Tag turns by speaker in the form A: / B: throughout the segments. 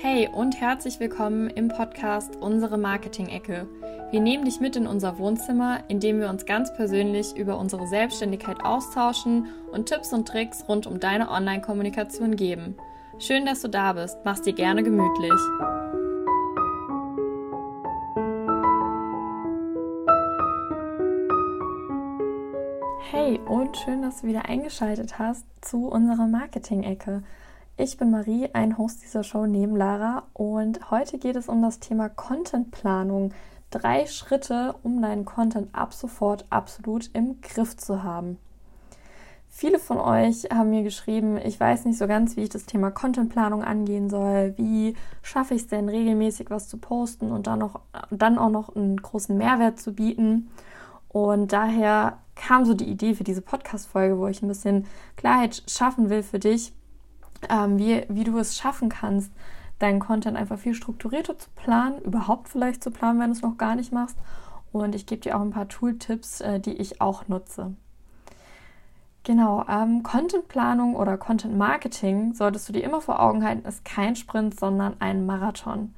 A: Hey und herzlich willkommen im Podcast Unsere Marketing-Ecke. Wir nehmen dich mit in unser Wohnzimmer, in dem wir uns ganz persönlich über unsere Selbstständigkeit austauschen und Tipps und Tricks rund um deine Online-Kommunikation geben. Schön, dass du da bist. Mach's dir gerne gemütlich. Hey und schön, dass du wieder eingeschaltet hast zu unserer Marketing-Ecke. Ich bin Marie, ein Host dieser Show neben Lara und heute geht es um das Thema Contentplanung. Drei Schritte, um deinen Content ab sofort absolut im Griff zu haben. Viele von euch haben mir geschrieben, ich weiß nicht so ganz, wie ich das Thema Contentplanung angehen soll. Wie schaffe ich es denn regelmäßig was zu posten und dann, noch, dann auch noch einen großen Mehrwert zu bieten? Und daher kam so die Idee für diese Podcast-Folge, wo ich ein bisschen Klarheit schaffen will für dich, ähm, wie, wie du es schaffen kannst, deinen Content einfach viel strukturierter zu planen, überhaupt vielleicht zu planen, wenn du es noch gar nicht machst. Und ich gebe dir auch ein paar Tooltips, äh, die ich auch nutze. Genau, ähm, Contentplanung oder Content Marketing solltest du dir immer vor Augen halten, ist kein Sprint, sondern ein Marathon.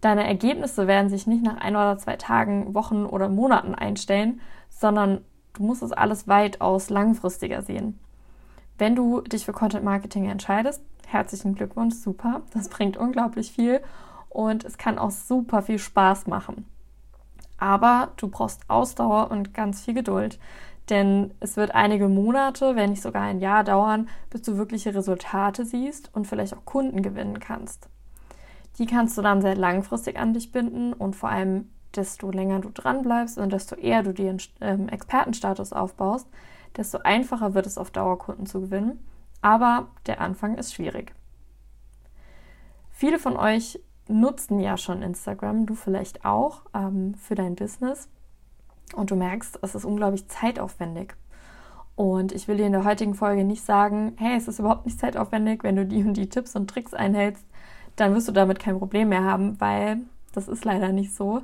A: Deine Ergebnisse werden sich nicht nach ein oder zwei Tagen, Wochen oder Monaten einstellen, sondern du musst es alles weitaus langfristiger sehen. Wenn du dich für Content Marketing entscheidest, herzlichen Glückwunsch, super. Das bringt unglaublich viel und es kann auch super viel Spaß machen. Aber du brauchst Ausdauer und ganz viel Geduld, denn es wird einige Monate, wenn nicht sogar ein Jahr dauern, bis du wirkliche Resultate siehst und vielleicht auch Kunden gewinnen kannst. Die kannst du dann sehr langfristig an dich binden und vor allem, desto länger du dran bleibst und desto eher du dir einen ähm, Expertenstatus aufbaust, desto einfacher wird es auf Dauer Kunden zu gewinnen. Aber der Anfang ist schwierig. Viele von euch nutzen ja schon Instagram, du vielleicht auch, ähm, für dein Business. Und du merkst, es ist unglaublich zeitaufwendig. Und ich will dir in der heutigen Folge nicht sagen, hey, es ist überhaupt nicht zeitaufwendig, wenn du die und die Tipps und Tricks einhältst, dann wirst du damit kein Problem mehr haben, weil das ist leider nicht so.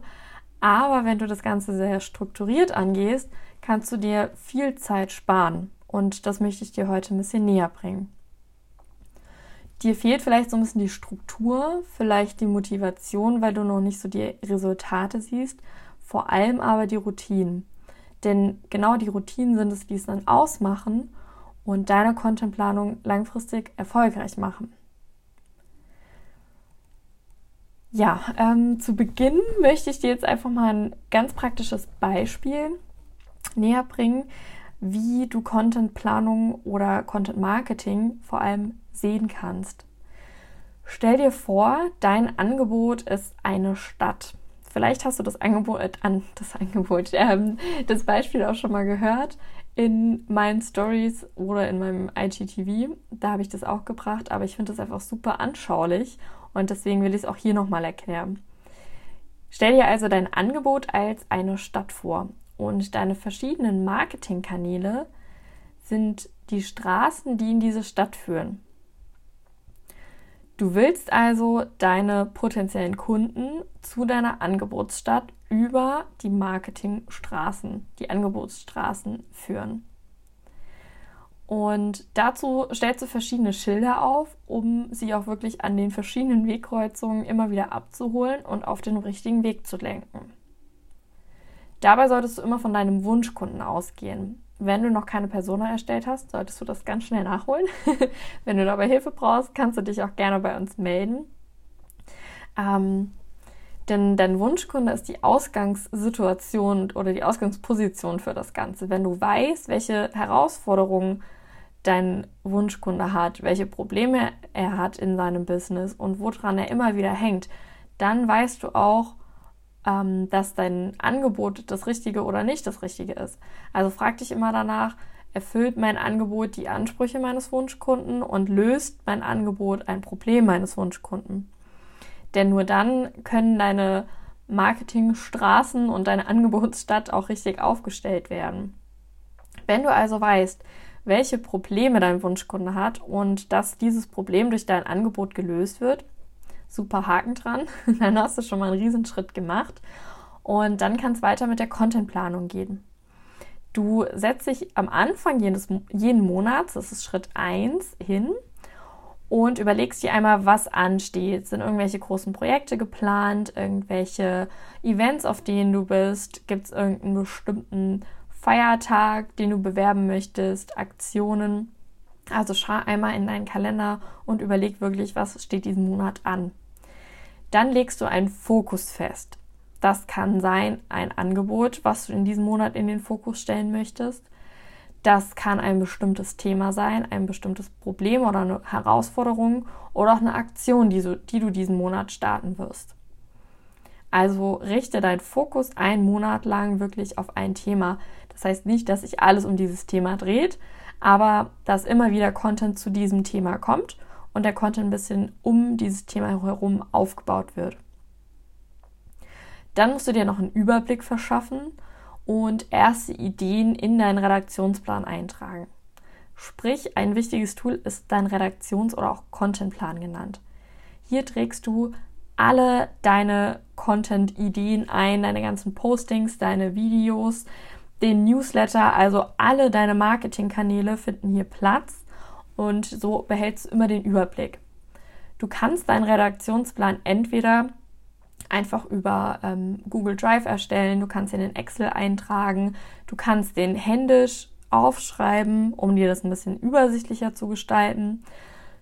A: Aber wenn du das Ganze sehr strukturiert angehst, kannst du dir viel Zeit sparen. Und das möchte ich dir heute ein bisschen näher bringen. Dir fehlt vielleicht so ein bisschen die Struktur, vielleicht die Motivation, weil du noch nicht so die Resultate siehst, vor allem aber die Routinen. Denn genau die Routinen sind es, die es dann ausmachen und deine Contentplanung langfristig erfolgreich machen. Ja, ähm, zu Beginn möchte ich dir jetzt einfach mal ein ganz praktisches Beispiel näher bringen, wie du Contentplanung oder Content Marketing vor allem sehen kannst. Stell dir vor, dein Angebot ist eine Stadt. Vielleicht hast du das Angebot, äh, das Angebot, ähm, das Beispiel auch schon mal gehört in meinen Stories oder in meinem IGTV. Da habe ich das auch gebracht, aber ich finde das einfach super anschaulich und deswegen will ich es auch hier nochmal erklären. Stell dir also dein Angebot als eine Stadt vor und deine verschiedenen Marketingkanäle sind die Straßen, die in diese Stadt führen. Du willst also deine potenziellen Kunden zu deiner Angebotsstadt über die Marketingstraßen, die Angebotsstraßen führen. Und dazu stellst du verschiedene Schilder auf, um sie auch wirklich an den verschiedenen Wegkreuzungen immer wieder abzuholen und auf den richtigen Weg zu lenken. Dabei solltest du immer von deinem Wunschkunden ausgehen. Wenn du noch keine Persona erstellt hast, solltest du das ganz schnell nachholen. Wenn du dabei Hilfe brauchst, kannst du dich auch gerne bei uns melden. Ähm, denn dein Wunschkunde ist die Ausgangssituation oder die Ausgangsposition für das Ganze. Wenn du weißt, welche Herausforderungen dein Wunschkunde hat, welche Probleme er hat in seinem Business und woran er immer wieder hängt, dann weißt du auch, ähm, dass dein Angebot das Richtige oder nicht das Richtige ist. Also frag dich immer danach, erfüllt mein Angebot die Ansprüche meines Wunschkunden und löst mein Angebot ein Problem meines Wunschkunden. Denn nur dann können deine Marketingstraßen und deine Angebotsstadt auch richtig aufgestellt werden. Wenn du also weißt, welche Probleme dein Wunschkunde hat und dass dieses Problem durch dein Angebot gelöst wird, super Haken dran. dann hast du schon mal einen Riesenschritt gemacht. Und dann kann es weiter mit der Contentplanung gehen. Du setzt dich am Anfang jedes, jeden Monats, das ist Schritt 1, hin und überlegst dir einmal, was ansteht. Sind irgendwelche großen Projekte geplant, irgendwelche Events, auf denen du bist? Gibt es irgendeinen bestimmten Feiertag, den du bewerben möchtest, Aktionen? Also schau einmal in deinen Kalender und überleg wirklich, was steht diesen Monat an. Dann legst du einen Fokus fest. Das kann sein ein Angebot, was du in diesem Monat in den Fokus stellen möchtest. Das kann ein bestimmtes Thema sein, ein bestimmtes Problem oder eine Herausforderung oder auch eine Aktion, die, so, die du diesen Monat starten wirst. Also richte deinen Fokus einen Monat lang wirklich auf ein Thema. Das heißt nicht, dass sich alles um dieses Thema dreht, aber dass immer wieder Content zu diesem Thema kommt und der Content ein bisschen um dieses Thema herum aufgebaut wird. Dann musst du dir noch einen Überblick verschaffen und erste Ideen in deinen Redaktionsplan eintragen. Sprich, ein wichtiges Tool ist dein Redaktions- oder auch Contentplan genannt. Hier trägst du alle deine Content-Ideen ein, deine ganzen Postings, deine Videos, den Newsletter, also alle deine Marketingkanäle finden hier Platz und so behältst du immer den Überblick. Du kannst deinen Redaktionsplan entweder einfach über ähm, Google Drive erstellen, du kannst ihn in Excel eintragen, du kannst den händisch aufschreiben, um dir das ein bisschen übersichtlicher zu gestalten.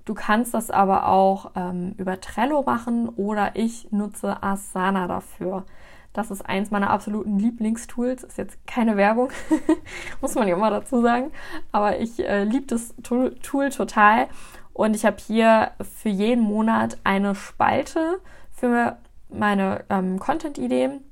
A: Du kannst das aber auch ähm, über Trello machen oder ich nutze Asana dafür. Das ist eins meiner absoluten Lieblingstools. Ist jetzt keine Werbung, muss man ja immer dazu sagen. Aber ich äh, liebe das Tool, Tool total. Und ich habe hier für jeden Monat eine Spalte für meine ähm, Content-Ideen.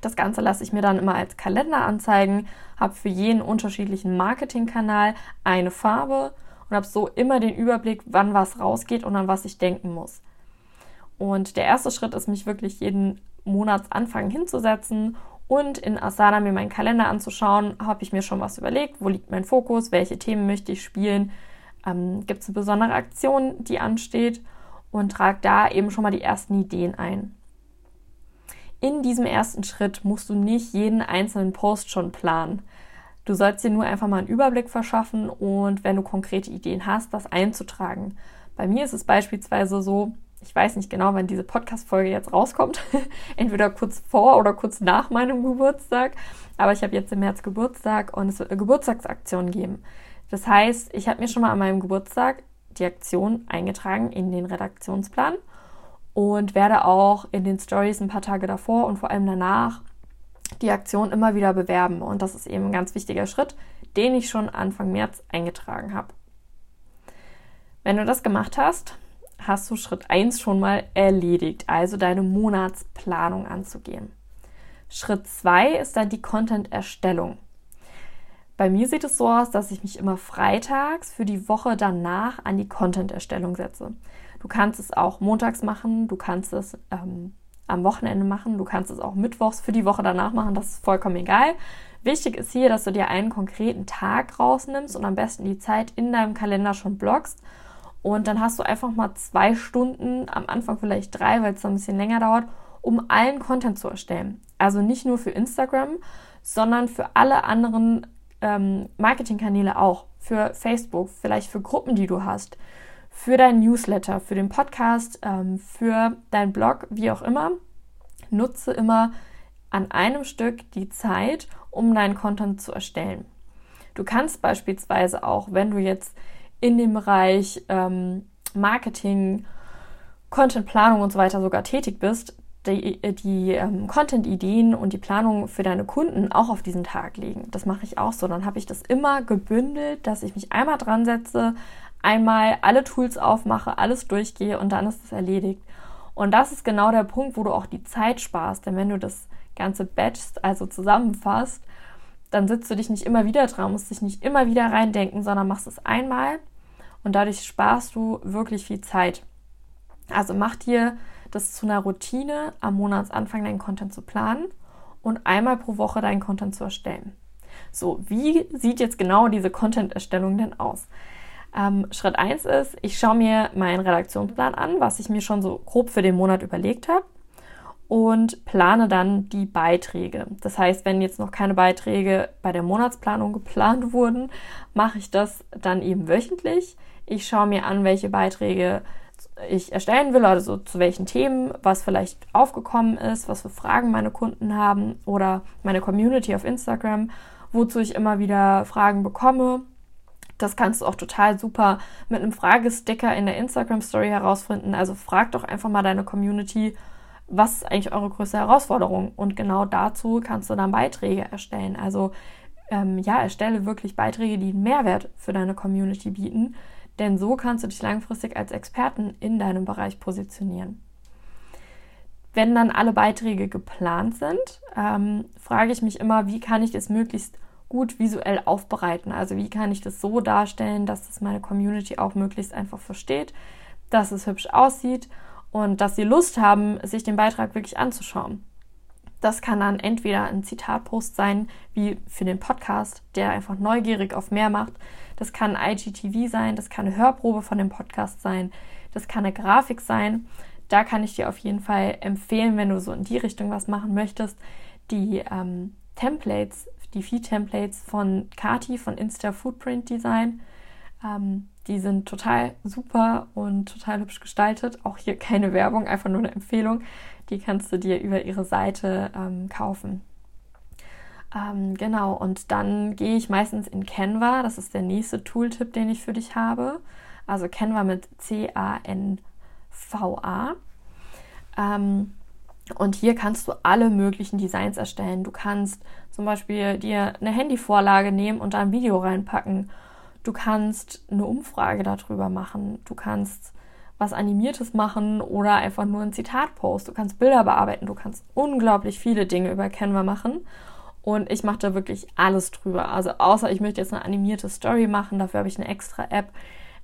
A: Das Ganze lasse ich mir dann immer als Kalender anzeigen, habe für jeden unterschiedlichen Marketingkanal eine Farbe und habe so immer den Überblick, wann was rausgeht und an was ich denken muss. Und der erste Schritt ist, mich wirklich jeden Monatsanfang hinzusetzen und in Asana mir meinen Kalender anzuschauen. Habe ich mir schon was überlegt? Wo liegt mein Fokus? Welche Themen möchte ich spielen? Ähm, Gibt es eine besondere Aktion, die ansteht? Und trage da eben schon mal die ersten Ideen ein in diesem ersten Schritt musst du nicht jeden einzelnen Post schon planen. Du sollst dir nur einfach mal einen Überblick verschaffen und wenn du konkrete Ideen hast, das einzutragen. Bei mir ist es beispielsweise so, ich weiß nicht genau, wann diese Podcast-Folge jetzt rauskommt, entweder kurz vor oder kurz nach meinem Geburtstag, aber ich habe jetzt im März Geburtstag und es wird eine Geburtstagsaktion geben. Das heißt, ich habe mir schon mal an meinem Geburtstag die Aktion eingetragen in den Redaktionsplan und werde auch in den Stories ein paar Tage davor und vor allem danach die Aktion immer wieder bewerben. Und das ist eben ein ganz wichtiger Schritt, den ich schon Anfang März eingetragen habe. Wenn du das gemacht hast, hast du Schritt 1 schon mal erledigt, also deine Monatsplanung anzugehen. Schritt 2 ist dann die Content-Erstellung. Bei mir sieht es so aus, dass ich mich immer freitags für die Woche danach an die Content-Erstellung setze. Du kannst es auch montags machen, du kannst es ähm, am Wochenende machen, du kannst es auch mittwochs für die Woche danach machen, das ist vollkommen egal. Wichtig ist hier, dass du dir einen konkreten Tag rausnimmst und am besten die Zeit in deinem Kalender schon blockst. Und dann hast du einfach mal zwei Stunden, am Anfang vielleicht drei, weil es dann ein bisschen länger dauert, um allen Content zu erstellen. Also nicht nur für Instagram, sondern für alle anderen ähm, Marketingkanäle auch. Für Facebook, vielleicht für Gruppen, die du hast, für deinen Newsletter, für den Podcast, ähm, für deinen Blog, wie auch immer. Nutze immer an einem Stück die Zeit, um deinen Content zu erstellen. Du kannst beispielsweise auch, wenn du jetzt in dem Bereich ähm, Marketing, Contentplanung und so weiter sogar tätig bist, die, die ähm, Content-Ideen und die Planung für deine Kunden auch auf diesen Tag legen. Das mache ich auch so. Dann habe ich das immer gebündelt, dass ich mich einmal dran setze, einmal alle Tools aufmache, alles durchgehe und dann ist es erledigt. Und das ist genau der Punkt, wo du auch die Zeit sparst. Denn wenn du das ganze batchst, also zusammenfasst, dann sitzt du dich nicht immer wieder dran, musst dich nicht immer wieder reindenken, sondern machst es einmal und dadurch sparst du wirklich viel Zeit. Also mach dir das zu einer Routine, am Monatsanfang deinen Content zu planen und einmal pro Woche deinen Content zu erstellen. So, wie sieht jetzt genau diese Content-Erstellung denn aus? Ähm, Schritt 1 ist, ich schaue mir meinen Redaktionsplan an, was ich mir schon so grob für den Monat überlegt habe. und plane dann die Beiträge. Das heißt, wenn jetzt noch keine Beiträge bei der Monatsplanung geplant wurden, mache ich das dann eben wöchentlich. Ich schaue mir an, welche Beiträge ich erstellen will, also zu welchen Themen, was vielleicht aufgekommen ist, was für Fragen meine Kunden haben oder meine Community auf Instagram, wozu ich immer wieder Fragen bekomme. Das kannst du auch total super mit einem Fragesticker in der Instagram Story herausfinden. Also frag doch einfach mal deine Community, was ist eigentlich eure größte Herausforderung? Und genau dazu kannst du dann Beiträge erstellen. Also ähm, ja, erstelle wirklich Beiträge, die einen Mehrwert für deine Community bieten, denn so kannst du dich langfristig als Experten in deinem Bereich positionieren. Wenn dann alle Beiträge geplant sind, ähm, frage ich mich immer, wie kann ich das möglichst gut visuell aufbereiten? Also wie kann ich das so darstellen, dass das meine Community auch möglichst einfach versteht, dass es hübsch aussieht und dass sie Lust haben, sich den Beitrag wirklich anzuschauen. Das kann dann entweder ein Zitatpost sein, wie für den Podcast, der einfach neugierig auf mehr macht. Das kann IGTV sein, das kann eine Hörprobe von dem Podcast sein, das kann eine Grafik sein. Da kann ich dir auf jeden Fall empfehlen, wenn du so in die Richtung was machen möchtest, die ähm, Templates, die Feed-Templates von Kati von Insta Footprint Design. Ähm, die sind total super und total hübsch gestaltet. Auch hier keine Werbung, einfach nur eine Empfehlung. Die kannst du dir über ihre Seite ähm, kaufen. Ähm, genau, und dann gehe ich meistens in Canva. Das ist der nächste Tooltip, den ich für dich habe. Also Canva mit C-A-N-V-A. Ähm, und hier kannst du alle möglichen Designs erstellen. Du kannst zum Beispiel dir eine Handyvorlage nehmen und da ein Video reinpacken Du kannst eine Umfrage darüber machen. Du kannst was Animiertes machen oder einfach nur ein Zitatpost. Du kannst Bilder bearbeiten. Du kannst unglaublich viele Dinge über Canva machen. Und ich mache da wirklich alles drüber. Also außer ich möchte jetzt eine animierte Story machen, dafür habe ich eine extra App,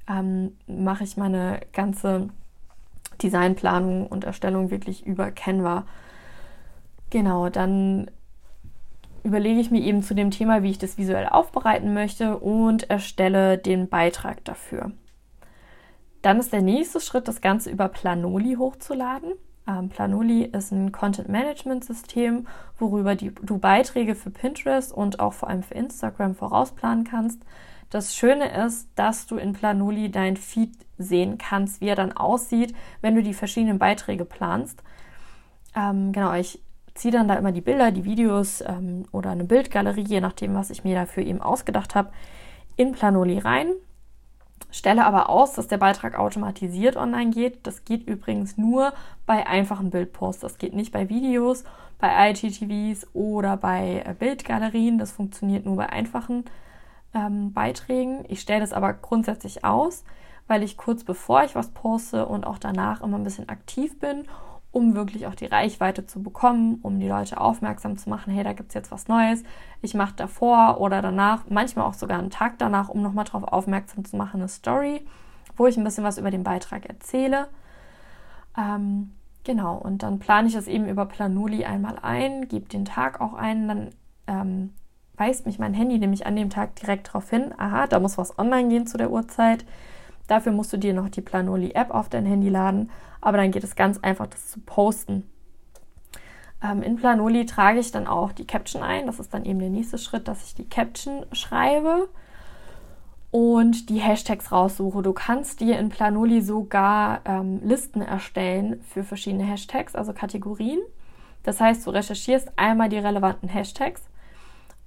A: ähm, mache ich meine ganze Designplanung und Erstellung wirklich über Canva. Genau, dann überlege ich mir eben zu dem Thema, wie ich das visuell aufbereiten möchte und erstelle den Beitrag dafür. Dann ist der nächste Schritt, das Ganze über Planoli hochzuladen. Ähm, Planoli ist ein Content Management System, worüber die, du Beiträge für Pinterest und auch vor allem für Instagram vorausplanen kannst. Das Schöne ist, dass du in Planoli dein Feed sehen kannst, wie er dann aussieht, wenn du die verschiedenen Beiträge planst. Ähm, genau, ich ziehe dann da immer die Bilder, die Videos ähm, oder eine Bildgalerie, je nachdem, was ich mir dafür eben ausgedacht habe, in Planoli rein. Stelle aber aus, dass der Beitrag automatisiert online geht. Das geht übrigens nur bei einfachen Bildposts. Das geht nicht bei Videos, bei IGTVs oder bei äh, Bildgalerien. Das funktioniert nur bei einfachen ähm, Beiträgen. Ich stelle das aber grundsätzlich aus, weil ich kurz bevor ich was poste und auch danach immer ein bisschen aktiv bin um wirklich auch die Reichweite zu bekommen, um die Leute aufmerksam zu machen, hey, da gibt es jetzt was Neues. Ich mache davor oder danach, manchmal auch sogar einen Tag danach, um nochmal darauf aufmerksam zu machen, eine Story, wo ich ein bisschen was über den Beitrag erzähle. Ähm, genau, und dann plane ich das eben über Planuli einmal ein, gebe den Tag auch ein, dann ähm, weist mich mein Handy nämlich an dem Tag direkt darauf hin, aha, da muss was online gehen zu der Uhrzeit. Dafür musst du dir noch die Planoli-App auf dein Handy laden, aber dann geht es ganz einfach, das zu posten. Ähm, in Planoli trage ich dann auch die Caption ein. Das ist dann eben der nächste Schritt, dass ich die Caption schreibe und die Hashtags raussuche. Du kannst dir in Planoli sogar ähm, Listen erstellen für verschiedene Hashtags, also Kategorien. Das heißt, du recherchierst einmal die relevanten Hashtags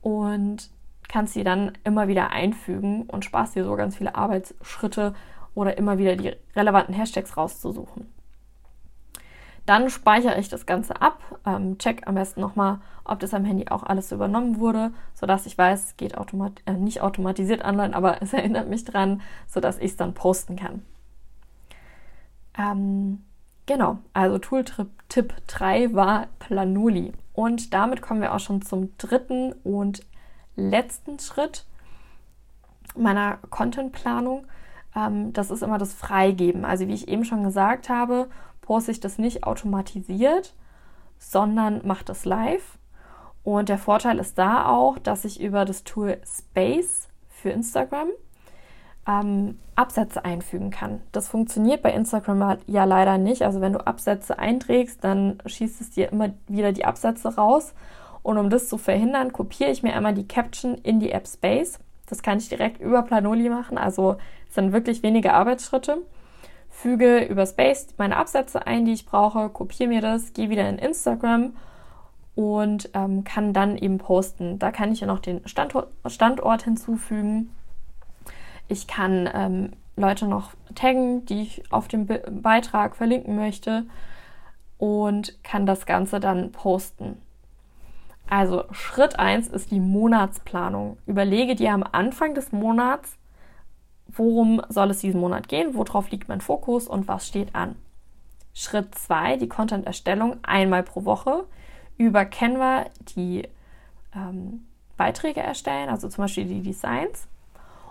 A: und kannst sie dann immer wieder einfügen und sparst dir so ganz viele Arbeitsschritte oder immer wieder die relevanten Hashtags rauszusuchen. Dann speichere ich das Ganze ab, ähm, check am besten nochmal, ob das am Handy auch alles übernommen wurde, sodass ich weiß, es geht automat äh, nicht automatisiert online, aber es erinnert mich dran, sodass ich es dann posten kann. Ähm, genau, also Tooltip 3 war Planuli. Und damit kommen wir auch schon zum dritten und letzten Schritt meiner Contentplanung. Ähm, das ist immer das Freigeben. Also wie ich eben schon gesagt habe, poste ich das nicht automatisiert, sondern mache das live. Und der Vorteil ist da auch, dass ich über das Tool Space für Instagram ähm, Absätze einfügen kann. Das funktioniert bei Instagram ja leider nicht. Also wenn du Absätze einträgst, dann schießt es dir immer wieder die Absätze raus. Und um das zu verhindern, kopiere ich mir einmal die Caption in die App Space. Das kann ich direkt über Planoli machen. Also es sind wirklich wenige Arbeitsschritte. Füge über Space meine Absätze ein, die ich brauche, kopiere mir das, gehe wieder in Instagram und ähm, kann dann eben posten. Da kann ich ja noch den Standort, Standort hinzufügen ich kann ähm, Leute noch taggen, die ich auf dem Be Beitrag verlinken möchte und kann das Ganze dann posten. Also Schritt 1 ist die Monatsplanung. Überlege dir am Anfang des Monats, worum soll es diesen Monat gehen, worauf liegt mein Fokus und was steht an. Schritt 2, die Content-Erstellung einmal pro Woche. Über Canva die ähm, Beiträge erstellen, also zum Beispiel die Designs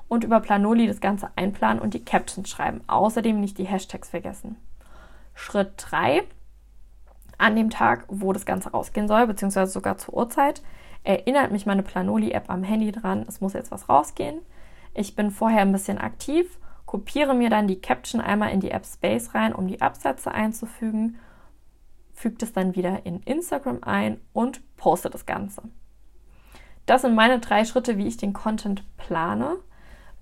A: und über Planoli das Ganze einplanen und die Captions schreiben. Außerdem nicht die Hashtags vergessen. Schritt 3. An dem Tag, wo das Ganze rausgehen soll, beziehungsweise sogar zur Uhrzeit, erinnert mich meine Planoli-App am Handy dran, es muss jetzt was rausgehen. Ich bin vorher ein bisschen aktiv, kopiere mir dann die Caption einmal in die App Space rein, um die Absätze einzufügen, füge es dann wieder in Instagram ein und poste das Ganze. Das sind meine drei Schritte, wie ich den Content plane.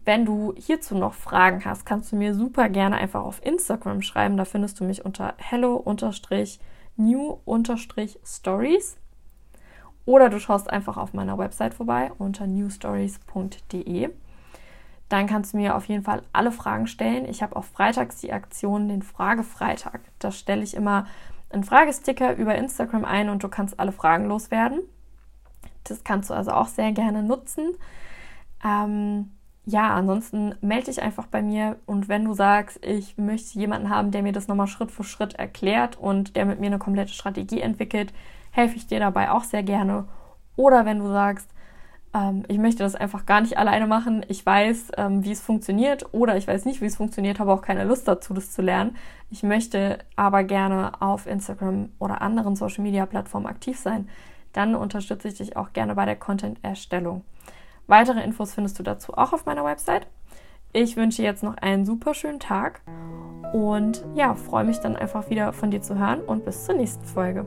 A: Wenn du hierzu noch Fragen hast, kannst du mir super gerne einfach auf Instagram schreiben. Da findest du mich unter hello-new-stories. Oder du schaust einfach auf meiner Website vorbei unter newstories.de. Dann kannst du mir auf jeden Fall alle Fragen stellen. Ich habe auch freitags die Aktion den Fragefreitag. Da stelle ich immer einen Fragesticker über Instagram ein und du kannst alle Fragen loswerden. Das kannst du also auch sehr gerne nutzen. Ähm, ja, ansonsten melde dich einfach bei mir und wenn du sagst, ich möchte jemanden haben, der mir das nochmal Schritt für Schritt erklärt und der mit mir eine komplette Strategie entwickelt, helfe ich dir dabei auch sehr gerne. Oder wenn du sagst, ähm, ich möchte das einfach gar nicht alleine machen, ich weiß, ähm, wie es funktioniert oder ich weiß nicht, wie es funktioniert, habe auch keine Lust dazu, das zu lernen. Ich möchte aber gerne auf Instagram oder anderen Social-Media-Plattformen aktiv sein, dann unterstütze ich dich auch gerne bei der Content-Erstellung. Weitere Infos findest du dazu auch auf meiner Website. Ich wünsche jetzt noch einen super schönen Tag und ja, freue mich dann einfach wieder von dir zu hören und bis zur nächsten Folge.